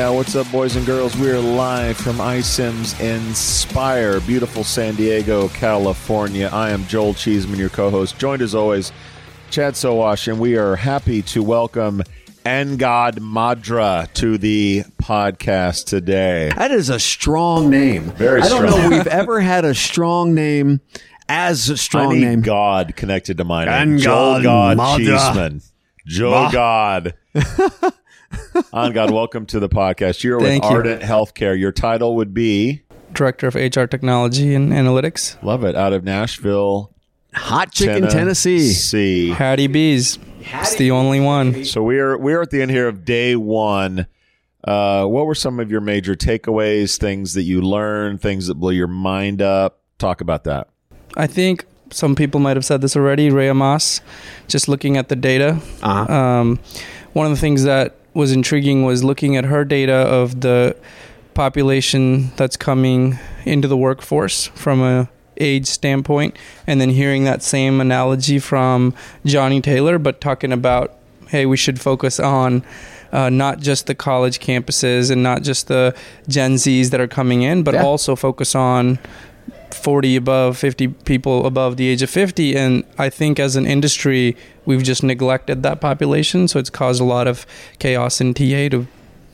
yeah. What's up, boys and girls? We are live from iCIMS Inspire, beautiful San Diego, California. I am Joel Cheeseman, your co host, joined as always, Chad Sowash, and we are happy to welcome Angad Madra to the podcast today. That is a strong name. Very I don't strong. know we've ever had a strong name as a strong need name. God connected to my name. Angad Joel God Madra. Cheeseman. Joe God. On God, welcome to the podcast. You're with Thank you. Ardent Healthcare. Your title would be director of HR technology and analytics. Love it. Out of Nashville, Hot Chicken, Tennessee. Tennessee. Hattie B's. It's the only one. So we're we're at the end here of day one. Uh, what were some of your major takeaways? Things that you learned, things that blew your mind up. Talk about that. I think some people might have said this already. Ray Amos, just looking at the data. Uh-huh. Um, one of the things that was intriguing was looking at her data of the population that's coming into the workforce from a age standpoint, and then hearing that same analogy from Johnny Taylor, but talking about hey, we should focus on uh, not just the college campuses and not just the Gen Zs that are coming in, but Yeah. also focus on 40 above 50 people above the age of 50 and i think as an industry we've just neglected that population so it's caused a lot of chaos in ta to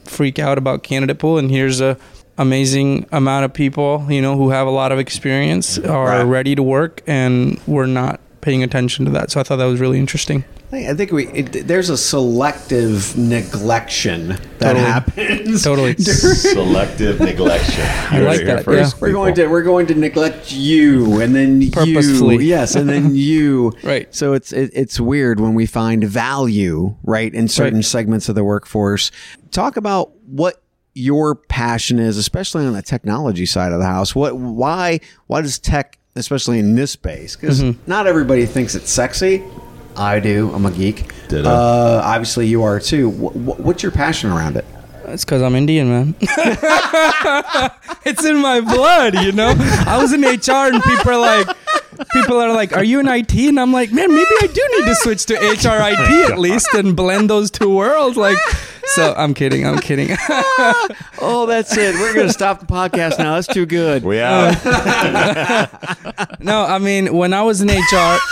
freak out about candidate pool and here's a amazing amount of people you know who have a lot of experience are Right. ready to work and we're not paying attention to that so i thought that was really interesting I think we it, there's a selective neglection that Totally. happens. totally Selective neglection. I like that, yeah. We're going to we're going to neglect you, and then Purposefully. you, yes, and then you, Right. So it's it, it's weird when we find value right in certain Right. segments of the workforce. Talk about what your passion is, especially on the technology side of the house. What why why does tech, especially in this space, because Mm-hmm. not everybody thinks it's sexy. I do. I'm a geek. Ditto. Uh, obviously, you are too. Wh- wh- what's your passion around it? It's because I'm Indian, man. it's in my blood, you know. I was in HR, and people are like, people are like, "Are you in IT?" And I'm like, "Man, maybe I do need to switch to HR IT at least and blend those two worlds." Like, so I'm kidding. I'm kidding. Oh, that's it. We're going to stop the podcast now. That's too good. We out. no, I mean, when I was in HR,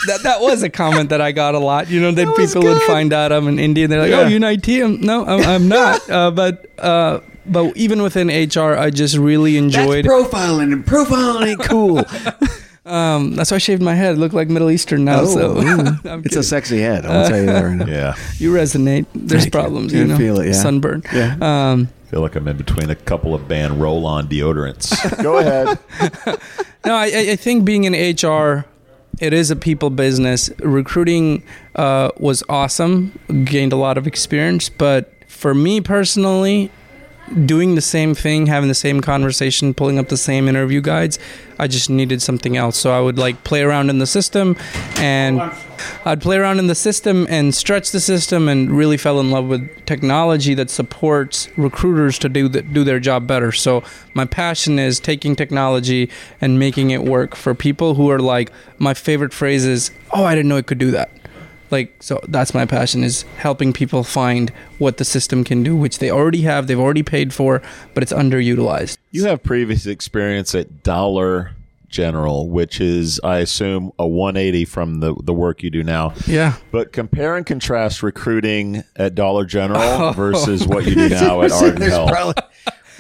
that that was a comment that I got a lot. You know, that was people would find out I'm an Indian. They're like, Yeah. "Oh, you in IT?" I'm, no, I'm, I'm not. Uh, but uh, but even within HR, I just really That's enjoyed. profiling, and profiling ain't cool. Um, that's why I shaved my head. Look like Middle Eastern now. Oh, so it's kidding. a sexy head. I'll tell you that right now. Yeah. you resonate. There's Thank problems, You you, know. feel it, yeah. Sunburn. Yeah. Um, feel like I'm in between a couple of Ban roll on deodorants. Go ahead. No, I, I I think being in HR, it is a people business. Recruiting uh, was awesome, gained a lot of experience, but for me personally, doing the same thing, having the same conversation, pulling up the same interview guides, I just needed something else. So I would like play around in the system and I'd play around in the system and stretch the system and really fell in love with technology that supports recruiters to do the, do their job better. So my passion is taking technology and making it work for people who are like my favorite phrase is, "Oh, I didn't know it could do that." Like so that's my passion is helping people find what the system can do, which they already have, they've already paid for, but it's underutilized. You have previous experience at Dollar General, which is, I assume, a 180 from the, the work you do now. Yeah. But compare and contrast recruiting at Dollar General versus what you do now at Ardent Health. probably-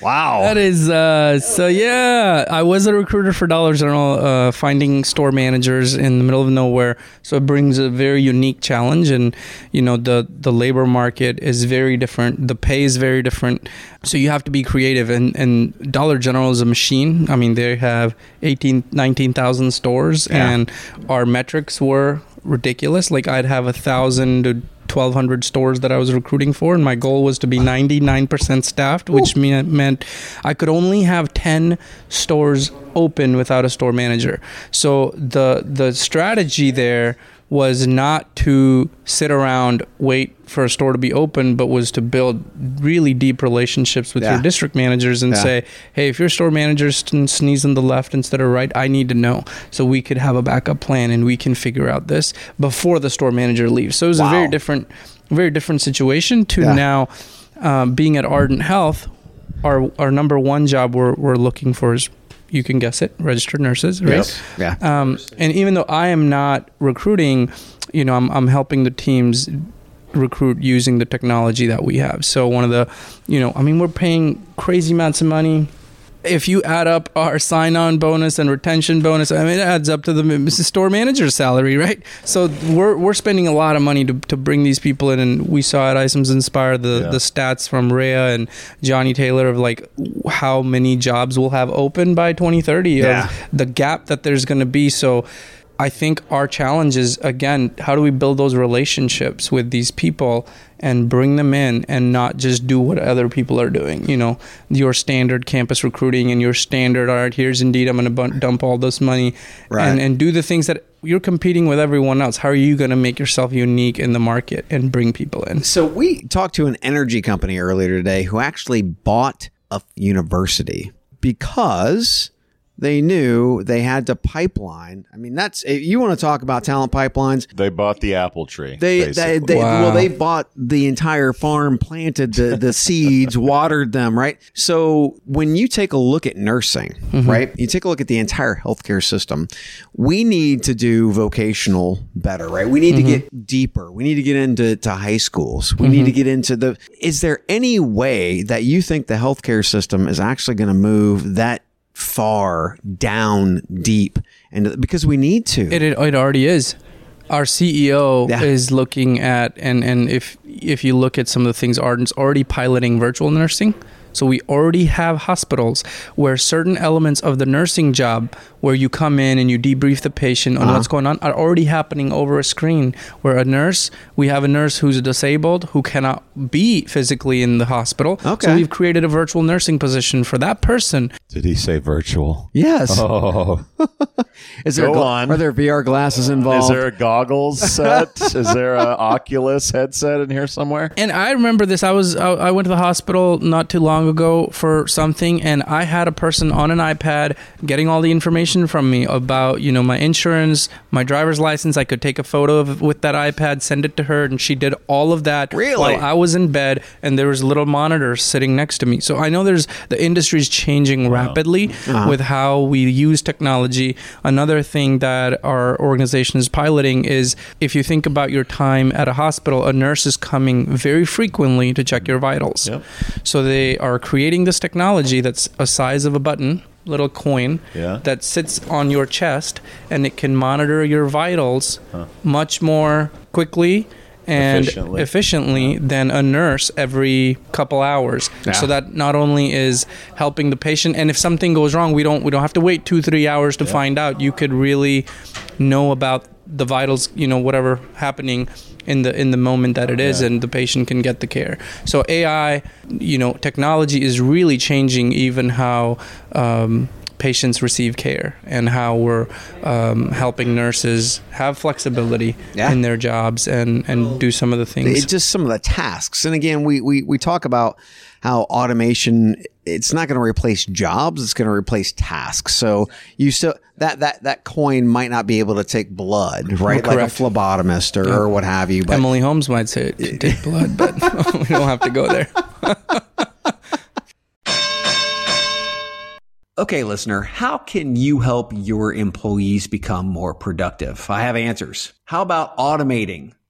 wow. That is uh, so. Yeah, I was a recruiter for Dollar General, uh, finding store managers in the middle of nowhere. So it brings a very unique challenge, and you know the the labor market is very different. The pay is very different. So you have to be creative. And and Dollar General is a machine. I mean, they have 18, 19,000 stores, Yeah. and our metrics were ridiculous. Like I'd have a thousand to 1200 stores that I was recruiting for and my goal was to be 99% staffed which me- meant I could only have 10 stores open without a store manager. So the the strategy there was not to sit around wait for a store to be open but was to build really deep relationships with Yeah. your district managers and Yeah. say hey if your store manager sneezes on the left instead of right I need to know so we could have a backup plan and we can figure out this before the store manager leaves so it was a very different very different situation to Yeah. now um, being at Ardent Health our our number one job we're, we're looking for is you can guess it registered nurses right Yes. Yeah. um, and even though I am not recruiting, you know, I'm, I'm helping the teams recruit using the technology that we have. So one of the, you know, I mean, we're paying crazy amounts of money. If you add up our sign-on bonus and retention bonus, I mean, it adds up to the store manager's salary, right? So we're we're spending a lot of money to, to bring these people in, and we saw at iCIMS Inspire the Yeah. the stats from Rhea and Johnny Taylor of like how many jobs we'll have open by 2030 Yeah. of the gap that there's going to be. So I think our challenge is again, how do we build those relationships with these people and bring them in and not just do what other people are doing? You know, your standard campus recruiting and your standard, all right, here's Indeed, I'm going to dump all this money Right. and, and do the things that you're competing with everyone else. How are you going to make yourself unique in the market and bring people in? So we talked to an energy company earlier today who actually bought a university because they knew they had to pipeline. I mean, that's if you want to talk about talent pipelines. They bought the apple tree. They, they, they Wow. well, they bought the entire farm, planted the, the seeds, watered them, right? So when you take a look at nursing, mm-hmm. right, you take a look at the entire healthcare system, we need to do vocational better, right? We need to mm-hmm. get deeper. We need to get into to high schools. We need to mm-hmm. get into the. Is there any way that you think the healthcare system is actually going to move that far down deep? And because we need to. It, it, it already is. Our CEO Yeah. is looking at and and if if you look at some of the things Ardent's already piloting virtual nursing. So we already have hospitals where certain elements of the nursing job where you come in and you debrief the patient on what's uh-huh. going on are already happening over a screen where a nurse we have a nurse who's disabled who cannot be physically in the hospital. Okay. So we've created a virtual nursing position for that person Did he say virtual? yes. Oh, Is there Go gla- on. Are there VR glasses involved? is there a goggles set? is there a Oculus headset in here somewhere? And I remember this. I was I I went to the hospital not too long ago for something, and I had a person on an iPad getting all the information from me about you know my insurance, my driver's license. I could take a photo of with that iPad, send it to her, and she did all of that Really? while I was in bed, and there was a little monitor sitting next to me. So I know there's the industry's changing rapidly uh-huh. with how we use technology. Another thing that our organization is piloting is if you think about your time at a hospital, a nurse is coming very frequently to check your vitals. Yep. So they are creating this technology that's a size of a button little coin Yeah. that sits on your chest and it can monitor your vitals much more quickly and Efficiently. efficiently, than a nurse every couple hours. Yeah. So that not only is helping the patient, and if something goes wrong, we don't we don't have to wait two three hours to find out. You could really know about the vitals, you know, whatever happening in the in the moment that it is, Yeah. and the patient can get the care. So AI, you know, technology is really changing even how. Um, patients receive care and how we're um, helping nurses have flexibility Yeah. in their jobs and, and do some of the things. It's just some of the tasks. And again, we, we, we talk about how automation, it's not going to replace jobs. It's going to replace tasks. So you still, that, that, that coin might not be able to take blood, right? Like a phlebotomist or, or what have you. But Emily Holmes might say it can take blood, but we don't have to go there. Okay, listener, how can you help your employees become more productive? I have answers. How about automating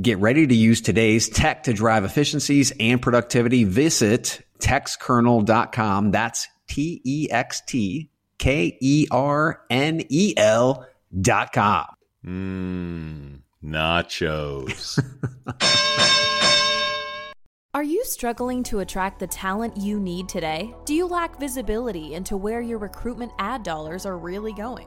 get ready to use today's tech to drive efficiencies and productivity. Visit textkernel.com. That's T E X T K E R N E L dot com. Mmm, nachos. Are you struggling to attract the talent you need today? Do you lack visibility into where your recruitment ad dollars are really going?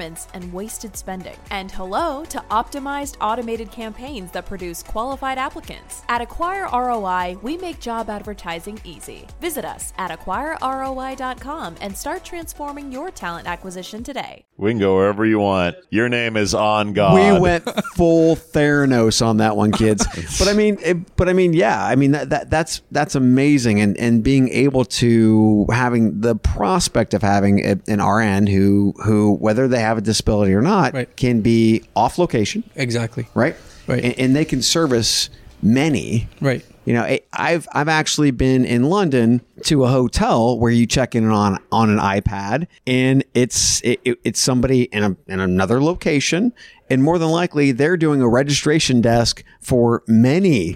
and wasted spending. And hello to optimized automated campaigns that produce qualified applicants. At Acquire ROI, we make job advertising easy. Visit us at acquireroi.com and start transforming your talent acquisition today. We can go wherever you want. Your name is on God. We went full Theranos on that one, kids. but I mean, it, but I mean, yeah, I mean that, that that's that's amazing, and and being able to having the prospect of having a, an RN who who whether they have a disability or not Right. can be off location, Exactly. right? Right. And, and they can service many. Right. You know, I've I've actually been in London to a hotel where you check in on on an iPad, and it's it, it- it's somebody in a in another location, and more than likely they're doing a registration desk for many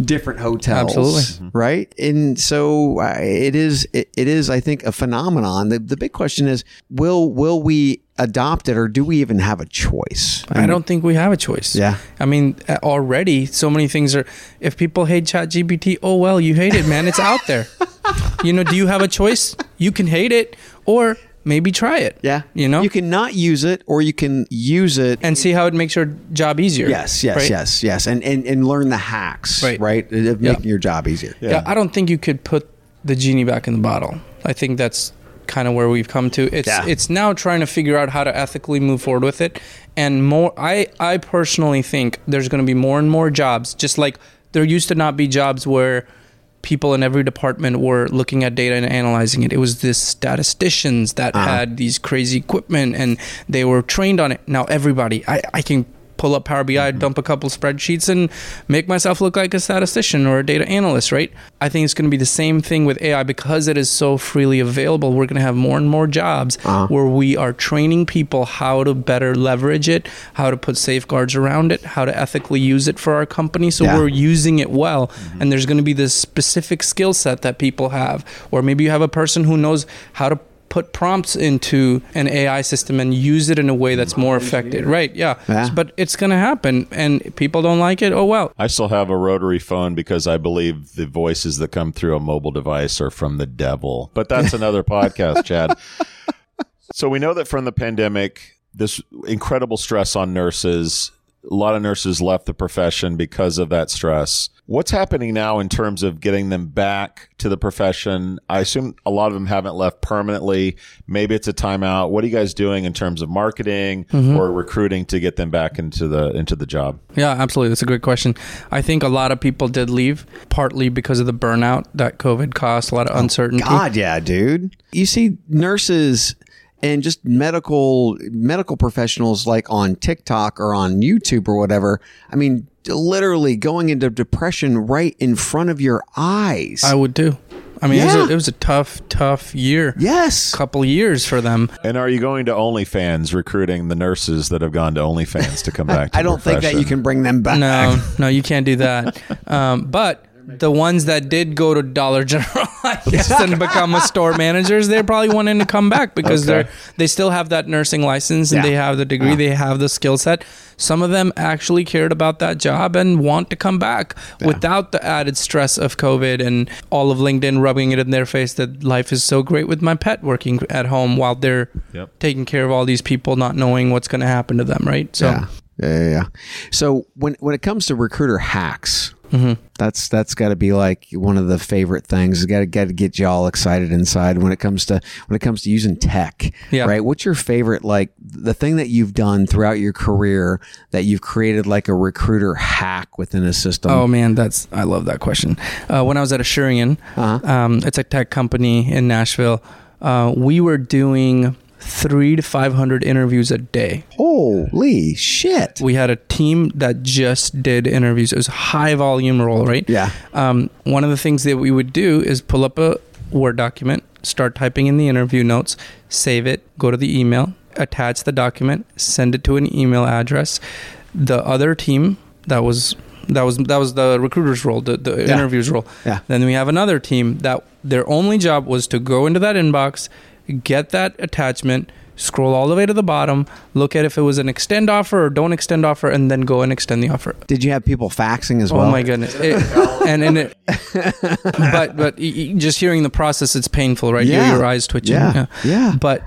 different hotels, Absolutely. right? And so uh, it is it, it is I think a phenomenon. The the big question is will will we adopt it or do we even have a choice? I don't think we have a choice. Yeah. I mean, uh, already so many things are. If people hate ChatGPT, oh well, you hate it, man. It's out there. you know, do you have a choice? You can hate it, or maybe try it. Yeah, You know, you can not use it, or you can use it and see how it makes your job easier. Yes, yes, right? yes, yes, and and and learn the hacks, right? Right. of Yeah. making your job easier. Yeah. I don't think you could put the genie back in the bottle. I think that's kind of where we've come to. It's Yeah. it's now trying to figure out how to ethically move forward with it, and more. I I personally think there's going to be more and more jobs, just like there used to not be jobs where people in every department were looking at data and analyzing it. It was this statisticians that uh-huh. had these crazy equipment and they were trained on it. Now everybody, I, I can pull up Power BI, mm-hmm. dump a couple spreadsheets, and make myself look like a statistician or a data analyst, right? I think it's going to be the same thing with AI because it is so freely available. We're going to have more and more jobs uh-huh. where we are training people how to better leverage it, how to put safeguards around it, how to ethically use it for our company. So Yeah. we're using it well. Mm-hmm. And there's going to be this specific skill set that people have. Or maybe you have a person who knows how to put prompts into an AI system and use it in a way that's more effective. Right. Yeah. Yeah. But it's going to happen and people don't like it. Oh, well. I still have a rotary phone because I believe the voices that come through a mobile device are from the devil. But that's another podcast, Chad. So we know that from the pandemic, this incredible stress on nurses, a lot of nurses left the profession because of that stress. What's happening now in terms of getting them back to the profession? I assume a lot of them haven't left permanently. Maybe it's a timeout. What are you guys doing in terms of marketing mm-hmm. or recruiting to get them back into the into the job? Yeah, absolutely. That's a great question. I think a lot of people did leave partly because of the burnout that COVID caused, a lot of oh, uncertainty. God, yeah, dude. You see nurses and just medical medical professionals like on TikTok or on YouTube or whatever. I mean, literally going into depression right in front of your eyes. I would too. I mean, it, was a, it was a tough, tough year. yes. Couple years for them. And are you going to OnlyFans recruiting the nurses that have gone to OnlyFans to come back? To I don't think that you can bring them back. No, no, you can't do that. Um, but the ones that did go to Dollar General, I guess, and become a store managers, they're probably wanting to come back because Okay. they're they still have that nursing license and Yeah. they have the degree, they have the skill set. Some of them actually cared about that job and want to come back without the added stress of COVID and all of LinkedIn rubbing it in their face that life is so great with my pet working at home while they're Yep. taking care of all these people, not knowing what's going to happen to them, right? So. Yeah. Yeah, yeah, yeah. So when when it comes to recruiter hacks, Mm-hmm. that's that's got to be like one of the favorite things. Got to got to get you all excited inside when it comes to when it comes to using tech. Yeah. Right. What's your favorite like the thing that you've done throughout your career that you've created like a recruiter hack within a system? Oh man, that's I love that question. Uh, when I was at Asurion, Uh-huh. um, it's a tech company in Nashville. Uh, we were doing three to five hundred interviews a day. Holy shit. We had a team that just did interviews. It was a high volume role, right? Yeah. Um, one of the things that we would do is pull up a Word document, start typing in the interview notes, save it, go to the email, attach the document, send it to an email address. The other team that was that was that was the recruiter's role, the, the Yeah. interviews role. Yeah. Then we have another team that their only job was to go into that inbox, get that attachment, scroll all the way to the bottom, look at if it was an extend offer or don't extend offer, and then go and extend the offer. Did you have people faxing as Oh well? Oh my goodness! It- and and it, but but just hearing the process, it's painful, right? Your- Yeah. Your, eyes twitching. Yeah. Yeah. But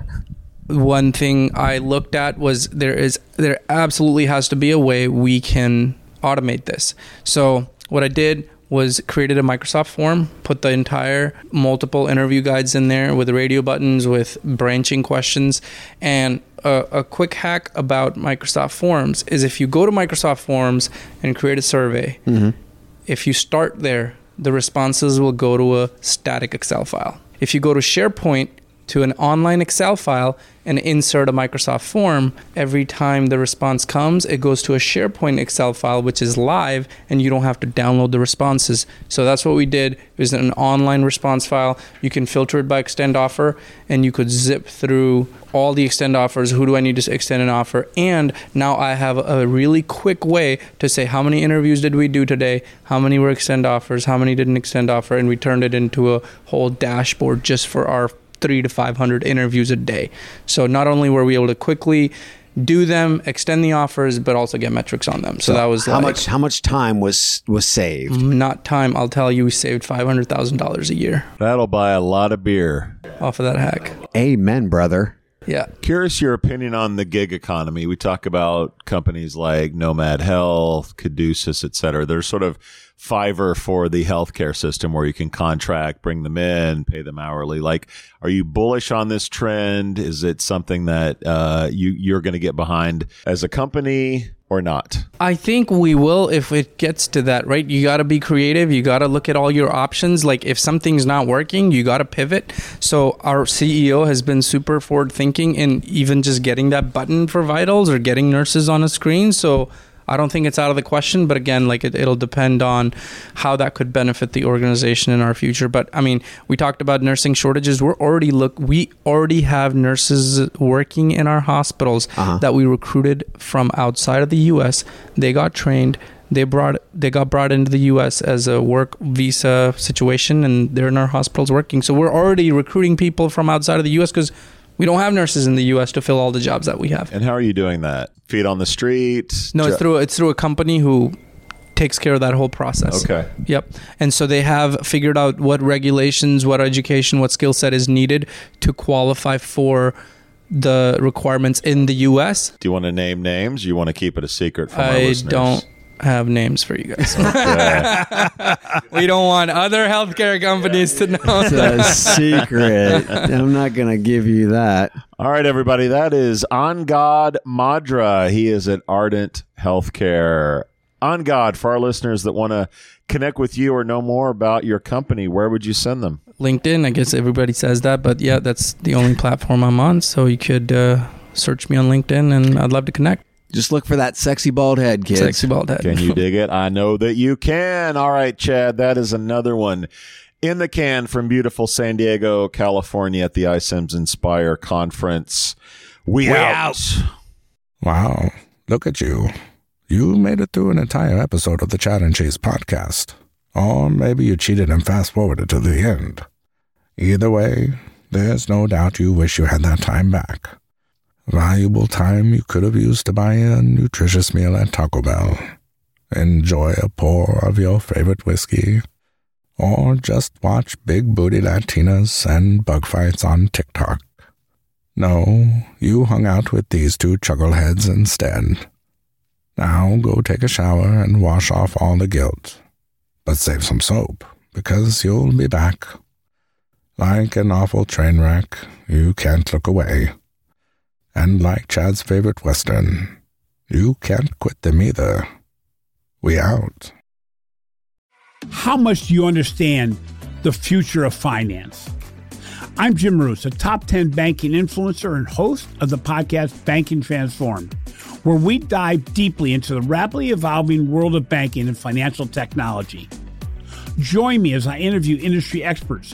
one thing I looked at was there is there absolutely has to be a way we can automate this. So what I did was created a Microsoft form, put the entire multiple interview guides in there with radio buttons, with branching questions, and a, a quick hack about Microsoft Forms is if you go to Microsoft Forms and create a survey, mm-hmm. if you start there, the responses will go to a static Excel file. If you go to SharePoint to an online Excel file and insert a Microsoft form, every time the response comes, it goes to a SharePoint Excel file, which is live, and you don't have to download the responses. So that's what we did. It was an online response file. You can filter it by extend offer, and you could zip through all the extend offers. Who do I need to extend an offer? And now I have a really quick way to say how many interviews did we do today, how many were extend offers, how many didn't extend offer, and we turned it into a whole dashboard just for our three to 500 interviews a day. So not only were we able to quickly do them, extend the offers, but also get metrics on them. So, that was how like, much how much time was was saved? Mm, not time. I'll tell you, we saved five hundred thousand dollars a year That'll buy a lot of beer. off of that hack. Amen, brother. Yeah. Curious your opinion on the gig economy. We talk about companies like Nomad Health, Caduceus, et cetera. They're sort of Fiverr for the healthcare system where you can contract, bring them in, pay them hourly. Like, are you bullish on this trend? Is it something that uh, you you're going to get behind as a company? Or not? I think we will if it gets to that, right? You got to be creative. You got to look at all your options. Like if something's not working, you got to pivot. So our CEO has been super forward thinking in even just getting that button for vitals or getting nurses on a screen. So I don't think it's out of the question, but again, like it, it'll depend on how that could benefit the organization in our future. But I mean, we talked about nursing shortages. We're already look, we already have nurses working in our hospitals uh-huh. that we recruited from outside of the U.S. They got trained they brought they got brought into the US as a work visa situation and they're in our hospitals working. So we're already recruiting people from outside of the US cuz we don't have nurses in the U.S. to fill all the jobs that we have. And how are you doing that? Feet on the street? No, it's through it's through a company who takes care of that whole process. Okay. Yep. And so they have figured out what regulations, what education, what skill set is needed to qualify for the requirements in the U.S. Do you want to name names? you want to keep it a secret from I our listeners? I don't have names for you guys. we don't want other healthcare companies to know. It's a secret. I'm not going to give you that. All right, everybody. That is On Angad Madra. He is at Ardent Healthcare. On Angad, for our listeners that want to connect with you or know more about your company, where would you send them? LinkedIn. I guess everybody says that, but yeah, that's the only platform I'm on. So you could uh, search me on LinkedIn, and I'd love to connect. Just look for that sexy bald head, kids. Sexy bald head. Can you dig it? I know that you can. All right, Chad, that is another one in the can from beautiful San Diego, California at the iCIMS Inspire conference. We, we out. out. Wow, look at you. You made it through an entire episode of the Chad and Cheese podcast. Or maybe you cheated and fast forwarded to the end. Either way, there's no doubt you wish you had that time back. Valuable time you could have used to buy a nutritious meal at Taco Bell, enjoy a pour of your favorite whiskey, or just watch big booty Latinas and bug fights on TikTok. No, you hung out with these two chuckleheads instead. Now go take a shower and wash off all the guilt. But save some soap, because you'll be back. Like an awful train wreck, you can't look away. And like Chad's favorite Western, you can't quit them either. We out. How much do you understand the future of finance? I'm Jim Marous, a top 10 banking influencer and host of the podcast Banking Transformed, where we dive deeply into the rapidly evolving world of banking and financial technology. Join me as I interview industry experts